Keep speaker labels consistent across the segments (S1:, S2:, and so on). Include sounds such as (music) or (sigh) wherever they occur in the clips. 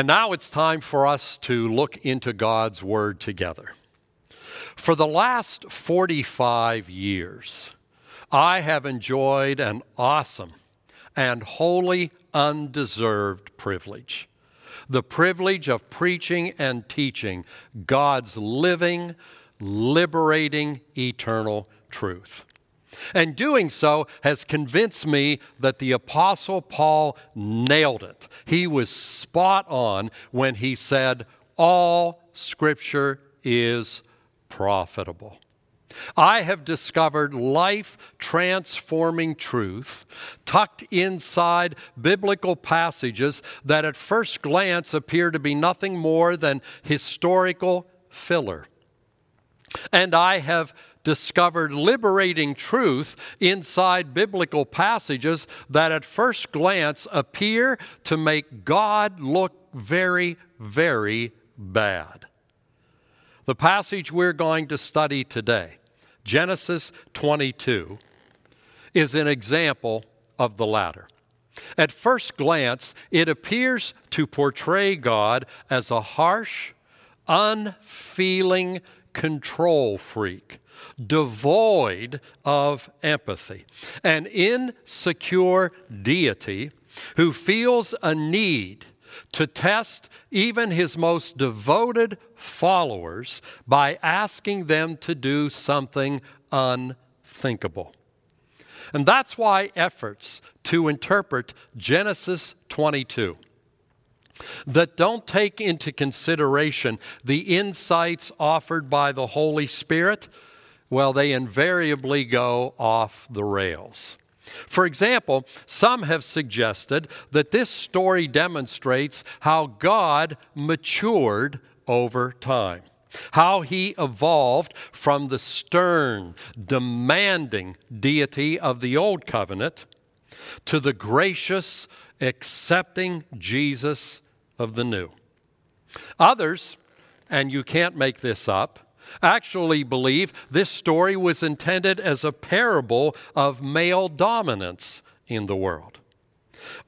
S1: And now it's time for us to look into God's Word together. For the last 45 years, I have enjoyed an awesome and wholly undeserved privilege the privilege of preaching and teaching God's living, liberating, eternal truth. And doing so has convinced me that the Apostle Paul nailed it. He was spot on when he said, All Scripture is profitable. I have discovered life transforming truth tucked inside biblical passages that at first glance appear to be nothing more than historical filler. And I have discovered liberating truth inside biblical passages that at first glance appear to make God look very, very bad. The passage we're going to study today, Genesis 22, is an example of the latter. At first glance, it appears to portray God as a harsh, unfeeling control freak devoid of empathy, an insecure deity who feels a need to test even his most devoted followers by asking them to do something unthinkable. And that's why efforts to interpret Genesis 22 that don't take into consideration the insights offered by the Holy Spirit well, they invariably go off the rails. For example, some have suggested that this story demonstrates how God matured over time, how he evolved from the stern, demanding deity of the Old Covenant to the gracious, accepting Jesus of the New. Others, and you can't make this up, actually believe this story was intended as a parable of male dominance in the world.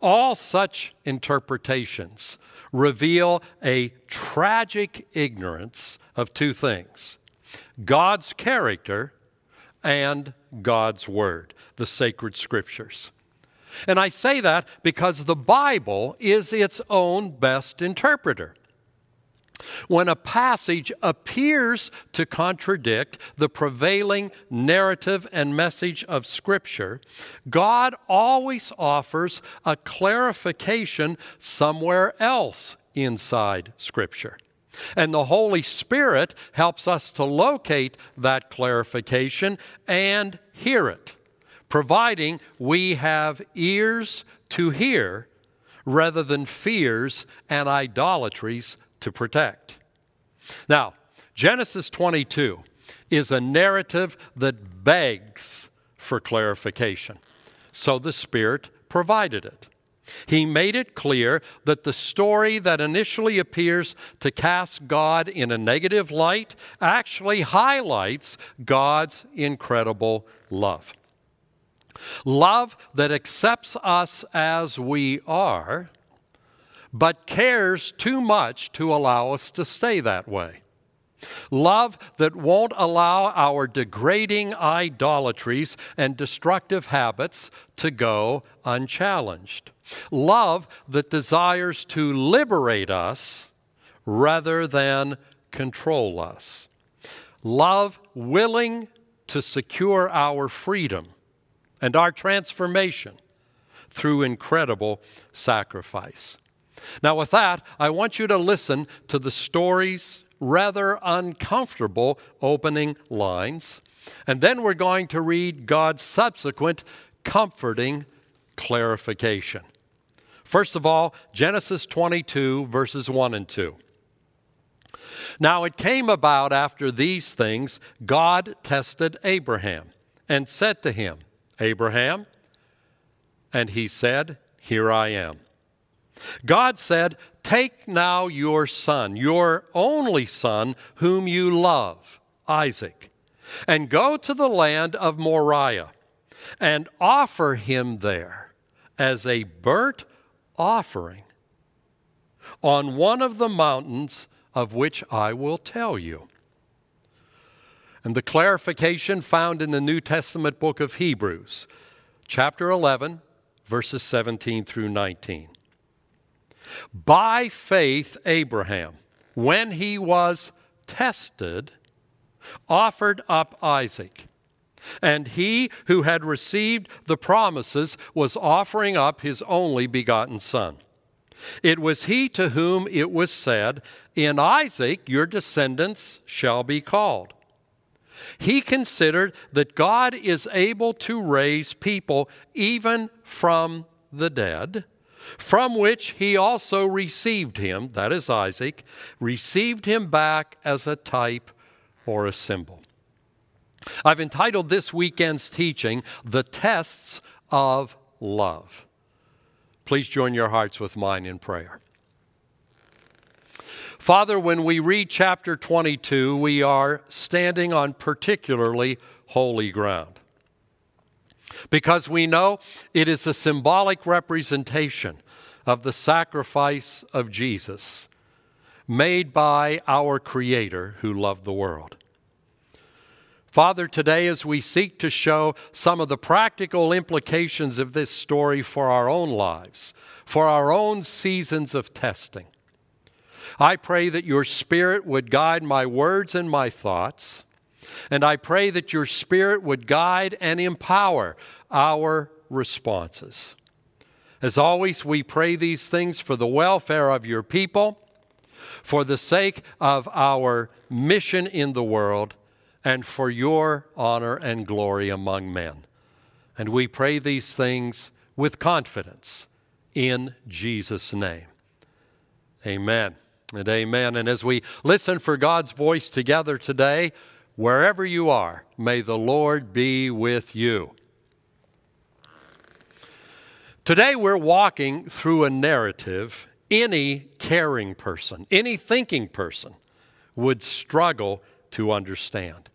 S1: All such interpretations reveal a tragic ignorance of two things God's character and God's Word, the sacred scriptures. And I say that because the Bible is its own best interpreter. When a passage appears to contradict the prevailing narrative and message of Scripture, God always offers a clarification somewhere else inside Scripture. And the Holy Spirit helps us to locate that clarification and hear it, providing we have ears to hear rather than fears and idolatries to protect. Now, Genesis 22 is a narrative that begs for clarification. So the Spirit provided it. He made it clear that the story that initially appears to cast God in a negative light actually highlights God's incredible love. Love that accepts us as we are but cares too much to allow us to stay that way. Love that won't allow our degrading idolatries and destructive habits to go unchallenged. Love that desires to liberate us rather than control us. Love willing to secure our freedom and our transformation through incredible sacrifice. Now, with that, I want you to listen to the story's rather uncomfortable opening lines, and then we're going to read God's subsequent comforting clarification. First of all, Genesis 22, verses 1 and 2. Now it came about after these things, God tested Abraham and said to him, Abraham, and he said, Here I am. God said, Take now your son, your only son, whom you love, Isaac, and go to the land of Moriah and offer him there as a burnt offering on one of the mountains of which I will tell you. And the clarification found in the New Testament book of Hebrews, chapter 11, verses 17 through 19. By faith, Abraham, when he was tested, offered up Isaac. And he who had received the promises was offering up his only begotten son. It was he to whom it was said, In Isaac your descendants shall be called. He considered that God is able to raise people even from the dead, from which he also received him, that is Isaac, received him back as a type or a symbol. I've entitled this weekend's teaching, The Tests of Love. Please join your hearts with mine in prayer. Father, when we read chapter 22, we are standing on particularly holy ground because we know it is a symbolic representation of the sacrifice of Jesus made by our Creator who loved the world. Father, today as we seek to show some of the practical implications of this story for our own lives, for our own seasons of testing, I pray that your Spirit would guide my words and my thoughts, and I pray that your Spirit would guide and empower our responses. As always, we pray these things for the welfare of your people, for the sake of our mission in the world and for your honor and glory among men. And we pray these things with confidence in Jesus' name. Amen and amen. And as we listen for God's voice together today, wherever you are, may the Lord be with you. Today we're walking through a narrative any caring person, any thinking person would struggle to understand.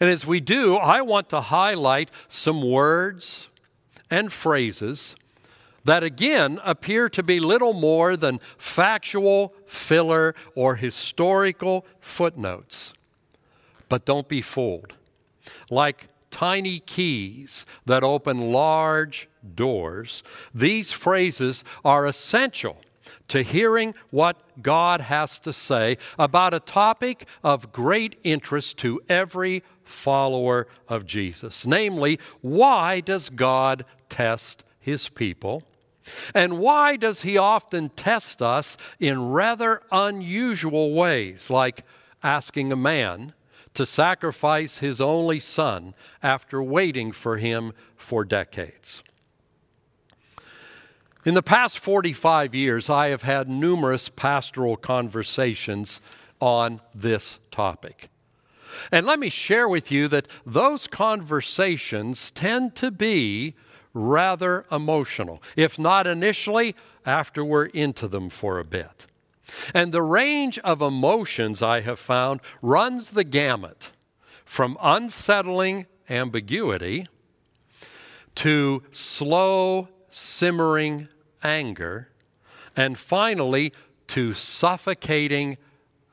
S1: And as we do, I want to highlight some words and phrases that again appear to be little more than factual filler or historical footnotes. But don't be fooled. Like tiny keys that open large doors, these phrases are essential to hearing what God has to say about a topic of great interest to every follower of Jesus. Namely, why does God test his people? And why does he often test us in rather unusual ways, like asking a man to sacrifice his only son after waiting for him for decades? In the past 45 years, I have had numerous pastoral conversations on this topic. And let me share with you that those conversations tend to be rather emotional, if not initially, after we're into them for a bit. And the range of emotions I have found runs the gamut from unsettling ambiguity to slow, simmering anger, and finally to suffocating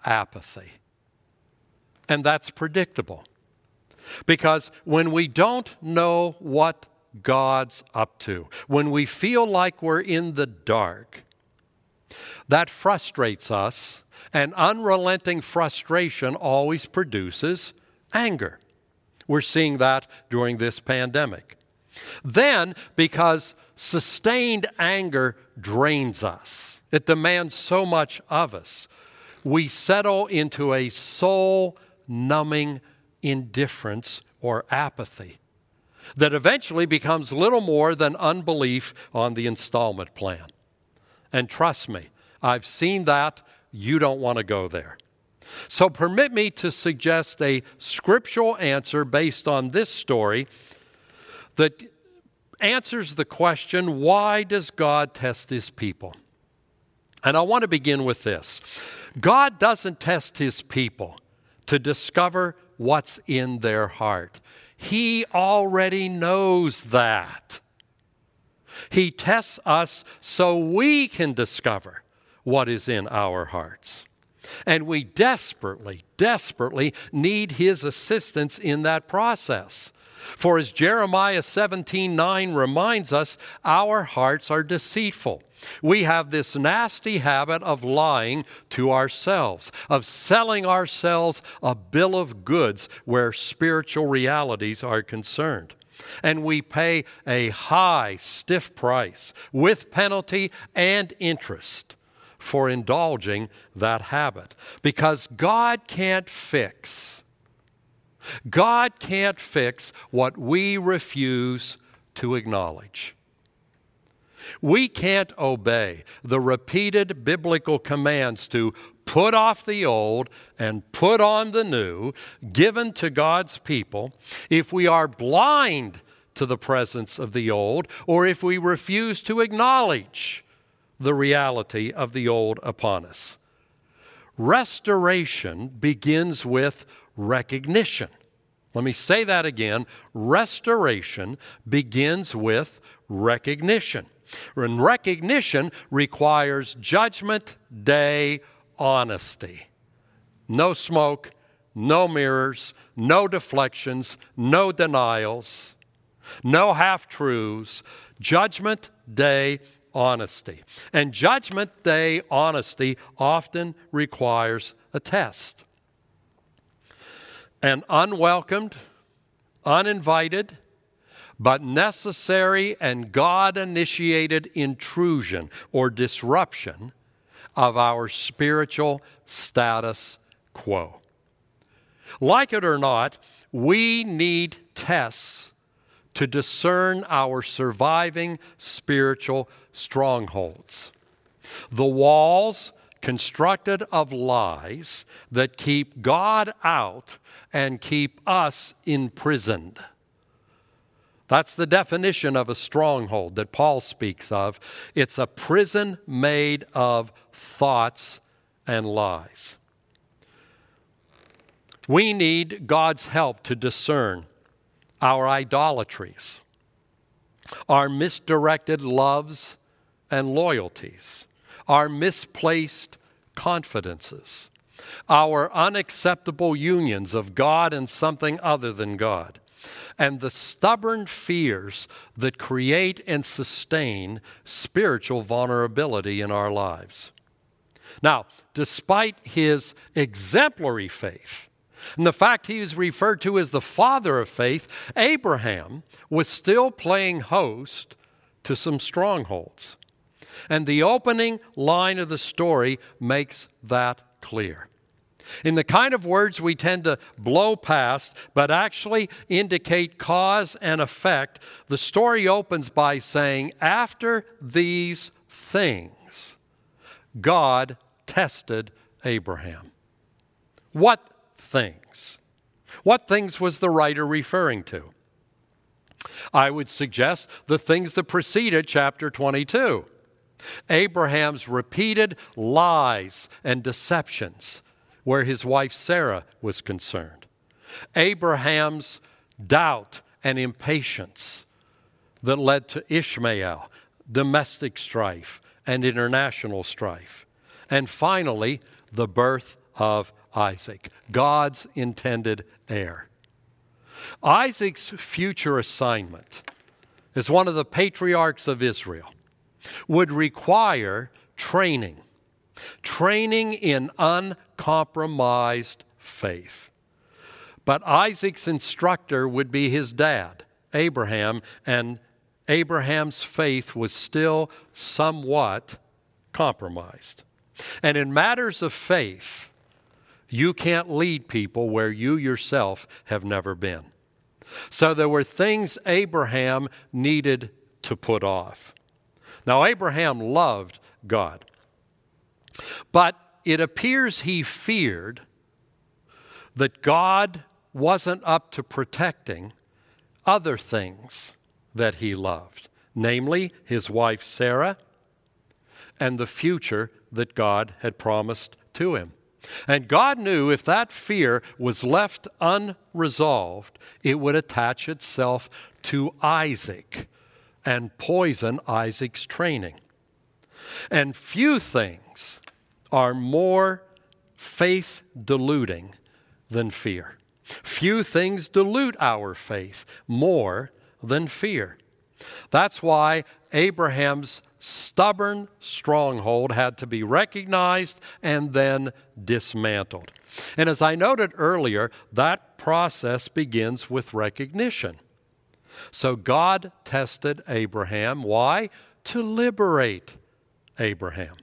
S1: apathy. And that's predictable. Because when we don't know what God's up to, when we feel like we're in the dark, that frustrates us, and unrelenting frustration always produces anger. We're seeing that during this pandemic. Then, because sustained anger drains us, it demands so much of us, we settle into a soul numbing indifference or apathy that eventually becomes little more than unbelief on the installment plan. And trust me, I've seen that. You don't want to go there. So permit me to suggest a scriptural answer based on this story that answers the question why does God test his people? And I want to begin with this God doesn't test his people to discover what's in their heart. He already knows that. He tests us so we can discover what is in our hearts. And we desperately, desperately need his assistance in that process. For as Jeremiah 17 9 reminds us, our hearts are deceitful. We have this nasty habit of lying to ourselves, of selling ourselves a bill of goods where spiritual realities are concerned. And we pay a high, stiff price with penalty and interest for indulging that habit because God can't fix. God can't fix what we refuse to acknowledge. We can't obey the repeated biblical commands to put off the old and put on the new given to God's people if we are blind to the presence of the old or if we refuse to acknowledge the reality of the old upon us. Restoration begins with recognition. Let me say that again. Restoration begins with recognition. And recognition requires judgment day honesty. No smoke, no mirrors, no deflections, no denials, no half truths. Judgment day honesty. And judgment day honesty often requires a test. An unwelcomed, uninvited, but necessary and God initiated intrusion or disruption of our spiritual status quo. Like it or not, we need tests to discern our surviving spiritual strongholds. The walls constructed of lies that keep God out and keep us imprisoned. That's the definition of a stronghold that Paul speaks of. It's a prison made of thoughts and lies. We need God's help to discern our idolatries, our misdirected loves and loyalties, our misplaced confidences, our unacceptable unions of God and something other than God and the stubborn fears that create and sustain spiritual vulnerability in our lives. Now, despite his exemplary faith, and the fact he is referred to as the father of faith, Abraham was still playing host to some strongholds. And the opening line of the story makes that clear in the kind of words we tend to blow past, but actually indicate cause and effect, the story opens by saying, After these things, God tested Abraham. What things? What things was the writer referring to? I would suggest the things that preceded chapter 22. Abraham's repeated lies and deceptions where his wife Sarah was concerned. Abraham's doubt and impatience that led to Ishmael, domestic strife, and international strife. And finally, the birth of Isaac, God's intended heir. Isaac's future assignment as one of the patriarchs of Israel would require training, training in un compromised faith. But Isaac's instructor would be his dad, Abraham, and Abraham's faith was still somewhat compromised. And in matters of faith, you can't lead people where you yourself have never been. So there were things Abraham needed to put off. Now, Abraham loved God, but it appears he feared that God wasn't up to protecting other things that he loved, namely his wife Sarah and the future that God had promised to him. And God knew if that fear was left unresolved, it would attach itself to Isaac and poison Isaac's training. And few things are more faith diluting than fear. Few things dilute our faith more than fear. That's why Abraham's stubborn stronghold had to be recognized and then dismantled. And as I noted earlier, that process begins with recognition. So God tested Abraham. Why? To liberate Abraham.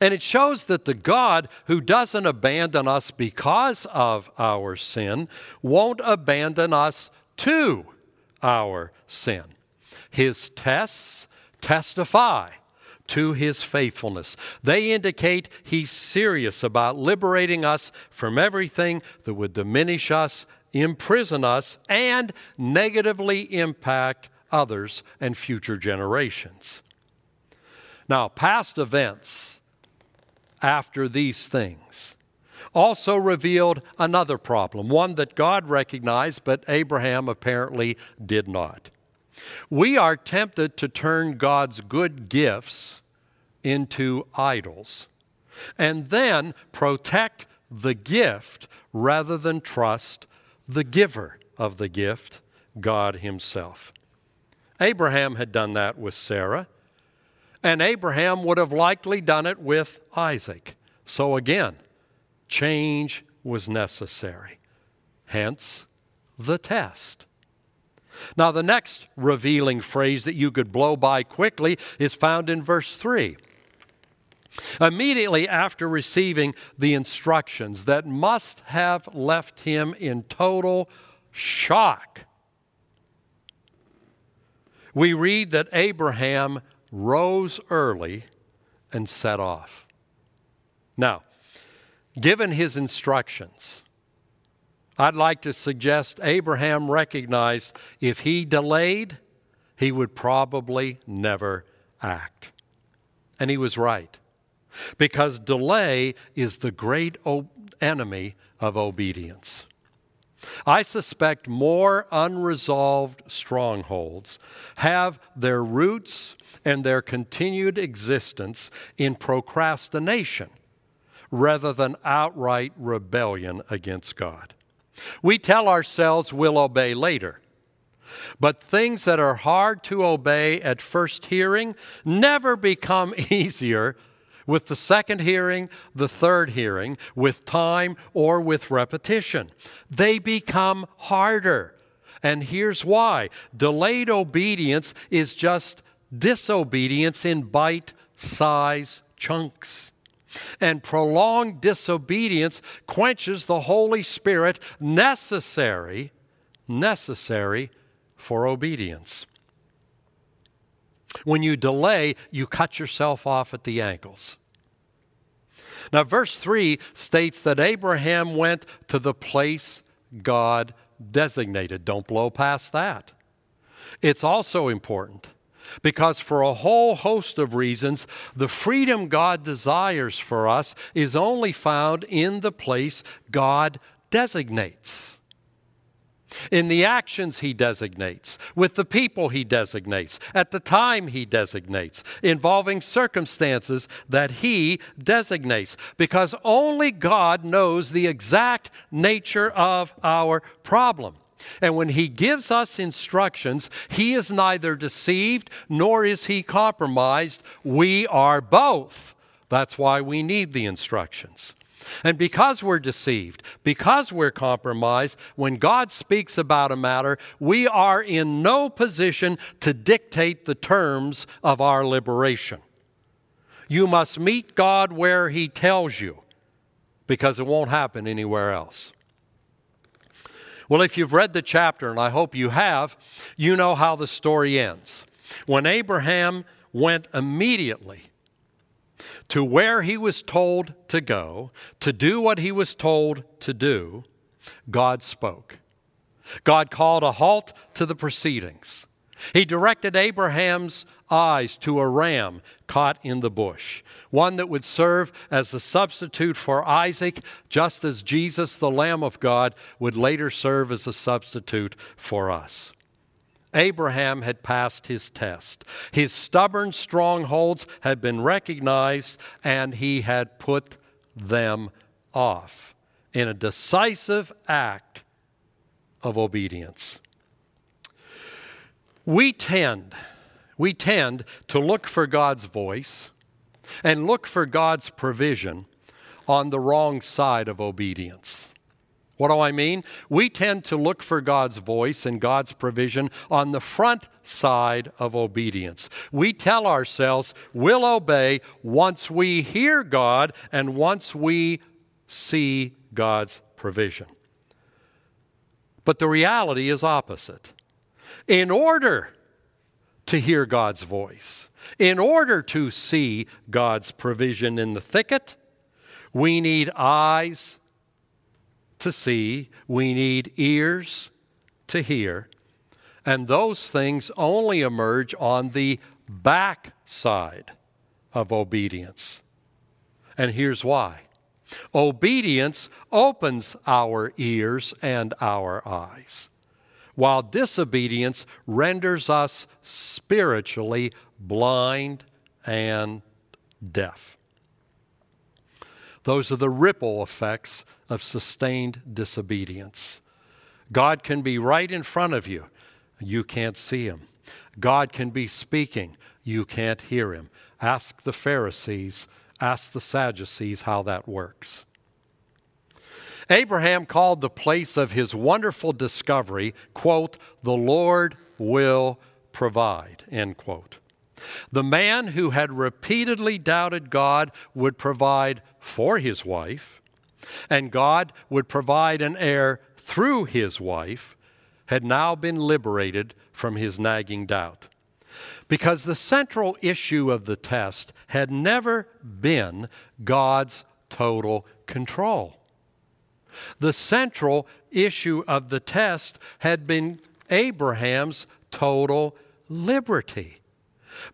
S1: And it shows that the God who doesn't abandon us because of our sin won't abandon us to our sin. His tests testify to his faithfulness. They indicate he's serious about liberating us from everything that would diminish us, imprison us, and negatively impact others and future generations. Now, past events after these things also revealed another problem, one that God recognized, but Abraham apparently did not. We are tempted to turn God's good gifts into idols and then protect the gift rather than trust the giver of the gift, God Himself. Abraham had done that with Sarah, and Abraham would have likely done it with Isaac. So again, change was necessary. Hence the test. Now, the next revealing phrase that you could blow by quickly is found in verse 3. Immediately after receiving the instructions that must have left him in total shock, we read that Abraham rose early and set off. Now, given his instructions, I'd like to suggest Abraham recognized if he delayed, he would probably never act. And he was right. Because delay is the great enemy of obedience. I suspect more unresolved strongholds have their roots and their continued existence in procrastination rather than outright rebellion against God. We tell ourselves we'll obey later. But things that are hard to obey at first hearing never become (laughs) easier with the second hearing, the third hearing, with time or with repetition. They become harder. And here's why delayed obedience is just disobedience in bite size chunks and prolonged disobedience quenches the Holy Spirit necessary, necessary for obedience. When you delay, you cut yourself off at the ankles. Now, verse 3 states that Abraham went to the place God designated. Don't blow past that. It's also important because, for a whole host of reasons, the freedom God desires for us is only found in the place God designates. In the actions he designates, with the people he designates, at the time he designates, involving circumstances that he designates, because only God knows the exact nature of our problem. And when he gives us instructions, he is neither deceived nor is he compromised. We are both. That's why we need the instructions. And because we're deceived, because we're compromised, when God speaks about a matter, we are in no position to dictate the terms of our liberation. You must meet God where He tells you, because it won't happen anywhere else. Well, if you've read the chapter, and I hope you have, you know how the story ends. When Abraham went immediately to where he was told to go, to do what he was told to do, God spoke. God called a halt to the proceedings. He directed Abraham's eyes to a ram caught in the bush, one that would serve as a substitute for Isaac, just as Jesus, the Lamb of God, would later serve as a substitute for us. Abraham had passed his test. His stubborn strongholds had been recognized, and he had put them off in a decisive act of obedience. We tend, we tend to look for God's voice and look for God's provision on the wrong side of obedience. What do I mean? We tend to look for God's voice and God's provision on the front side of obedience. We tell ourselves we'll obey once we hear God and once we see God's provision. But the reality is opposite. In order to hear God's voice, in order to see God's provision in the thicket, we need eyes to see, we need ears to hear, and those things only emerge on the back side of obedience. And here's why obedience opens our ears and our eyes, while disobedience renders us spiritually blind and deaf. Those are the ripple effects of sustained disobedience. God can be right in front of you, you can't see him. God can be speaking, you can't hear him. Ask the Pharisees, ask the Sadducees how that works. Abraham called the place of his wonderful discovery, quote, the Lord will provide, end quote. The man who had repeatedly doubted God would provide for his wife, and God would provide an heir through his wife, had now been liberated from his nagging doubt. Because the central issue of the test had never been God's total control. The central issue of the test had been Abraham's total liberty.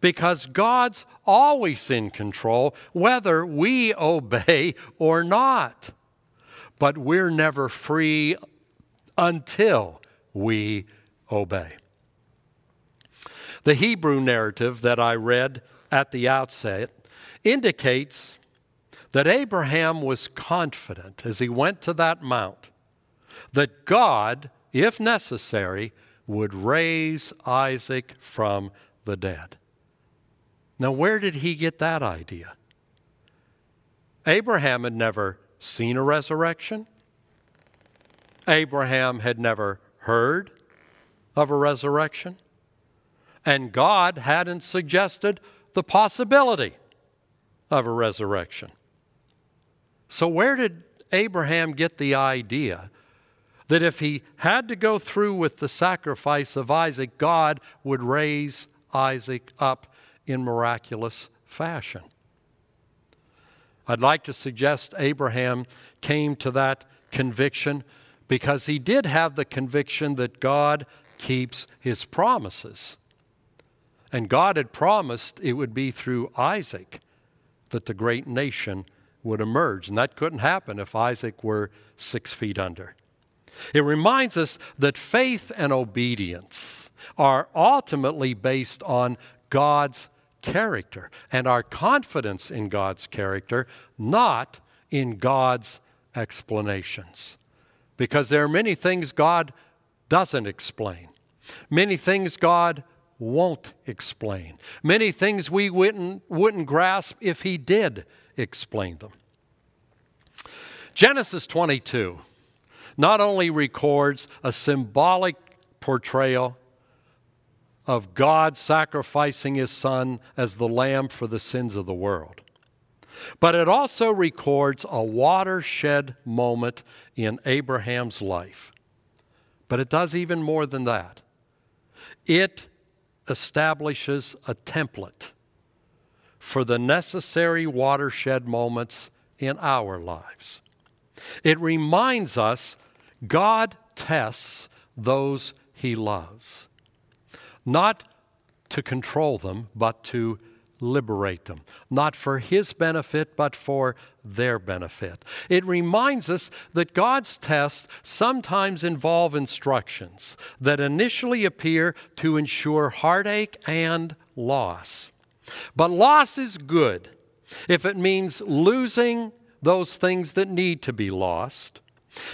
S1: Because God's always in control, whether we obey or not. But we're never free until we obey. The Hebrew narrative that I read at the outset indicates that Abraham was confident as he went to that mount that God, if necessary, would raise Isaac from the dead. Now, where did he get that idea? Abraham had never seen a resurrection. Abraham had never heard of a resurrection. And God hadn't suggested the possibility of a resurrection. So, where did Abraham get the idea that if he had to go through with the sacrifice of Isaac, God would raise Isaac up in miraculous fashion. I'd like to suggest Abraham came to that conviction because he did have the conviction that God keeps his promises. And God had promised it would be through Isaac that the great nation would emerge. And that couldn't happen if Isaac were six feet under. It reminds us that faith and obedience are ultimately based on God's character and our confidence in God's character, not in God's explanations. Because there are many things God doesn't explain, many things God won't explain, many things we wouldn't, wouldn't grasp if He did explain them. Genesis 22 not only records a symbolic portrayal of God sacrificing his son as the lamb for the sins of the world. But it also records a watershed moment in Abraham's life. But it does even more than that. It establishes a template for the necessary watershed moments in our lives. It reminds us God tests those he loves not to control them, but to liberate them, not for his benefit, but for their benefit. It reminds us that God's tests sometimes involve instructions that initially appear to ensure heartache and loss. But loss is good if it means losing those things that need to be lost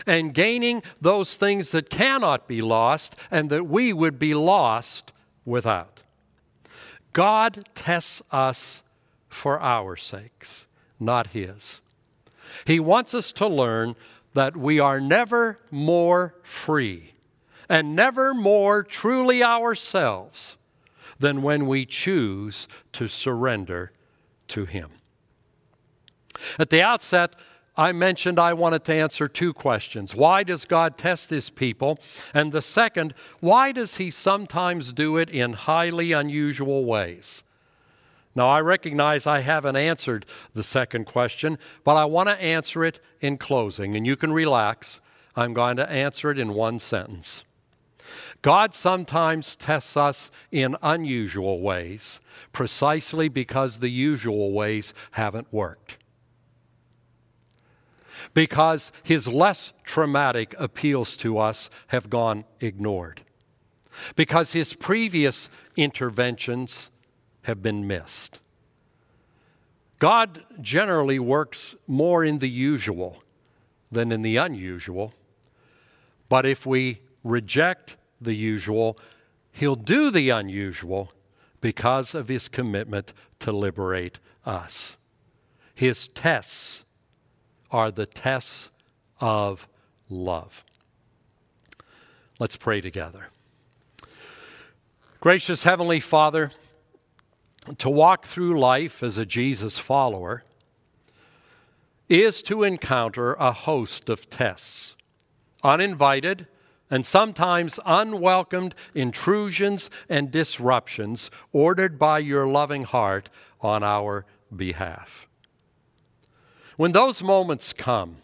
S1: and gaining those things that cannot be lost and that we would be lost without. God tests us for our sakes, not His. He wants us to learn that we are never more free and never more truly ourselves than when we choose to surrender to Him. At the outset, I mentioned I wanted to answer two questions. Why does God test his people? And the second, why does he sometimes do it in highly unusual ways? Now, I recognize I haven't answered the second question, but I want to answer it in closing, and you can relax. I'm going to answer it in one sentence. God sometimes tests us in unusual ways, precisely because the usual ways haven't worked because his less traumatic appeals to us have gone ignored, because his previous interventions have been missed. God generally works more in the usual than in the unusual, but if we reject the usual, he'll do the unusual because of his commitment to liberate us. His tests are the tests of love. Let's pray together. Gracious Heavenly Father, to walk through life as a Jesus follower is to encounter a host of tests, uninvited and sometimes unwelcomed intrusions and disruptions ordered by your loving heart on our behalf. When those moments come,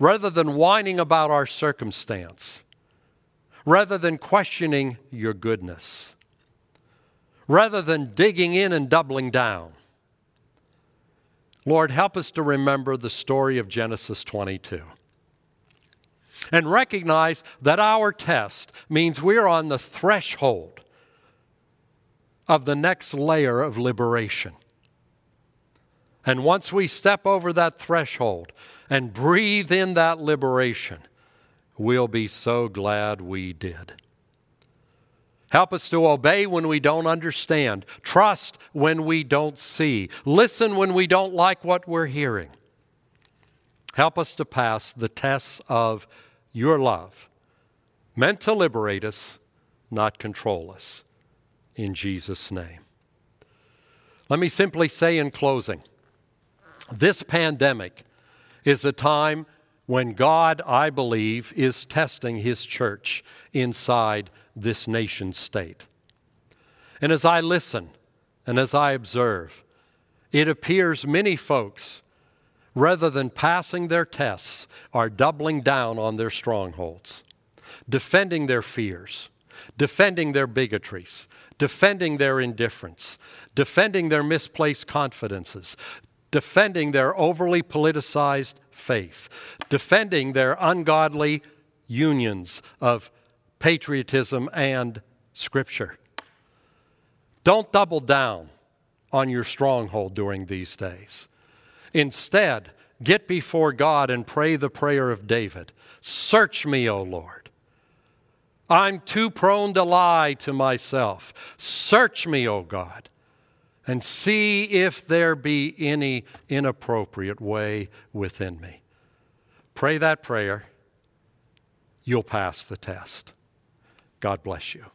S1: rather than whining about our circumstance, rather than questioning your goodness, rather than digging in and doubling down, Lord, help us to remember the story of Genesis 22 and recognize that our test means we're on the threshold of the next layer of liberation. And once we step over that threshold and breathe in that liberation, we'll be so glad we did. Help us to obey when we don't understand, trust when we don't see, listen when we don't like what we're hearing. Help us to pass the tests of your love, meant to liberate us, not control us. In Jesus' name. Let me simply say in closing, this pandemic is a time when God, I believe, is testing His church inside this nation state. And as I listen and as I observe, it appears many folks, rather than passing their tests, are doubling down on their strongholds, defending their fears, defending their bigotries, defending their indifference, defending their misplaced confidences, defending their overly politicized faith, defending their ungodly unions of patriotism and Scripture. Don't double down on your stronghold during these days. Instead, get before God and pray the prayer of David Search me, O Lord. I'm too prone to lie to myself. Search me, O God and see if there be any inappropriate way within me. Pray that prayer. You'll pass the test. God bless you.